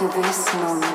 to this moment.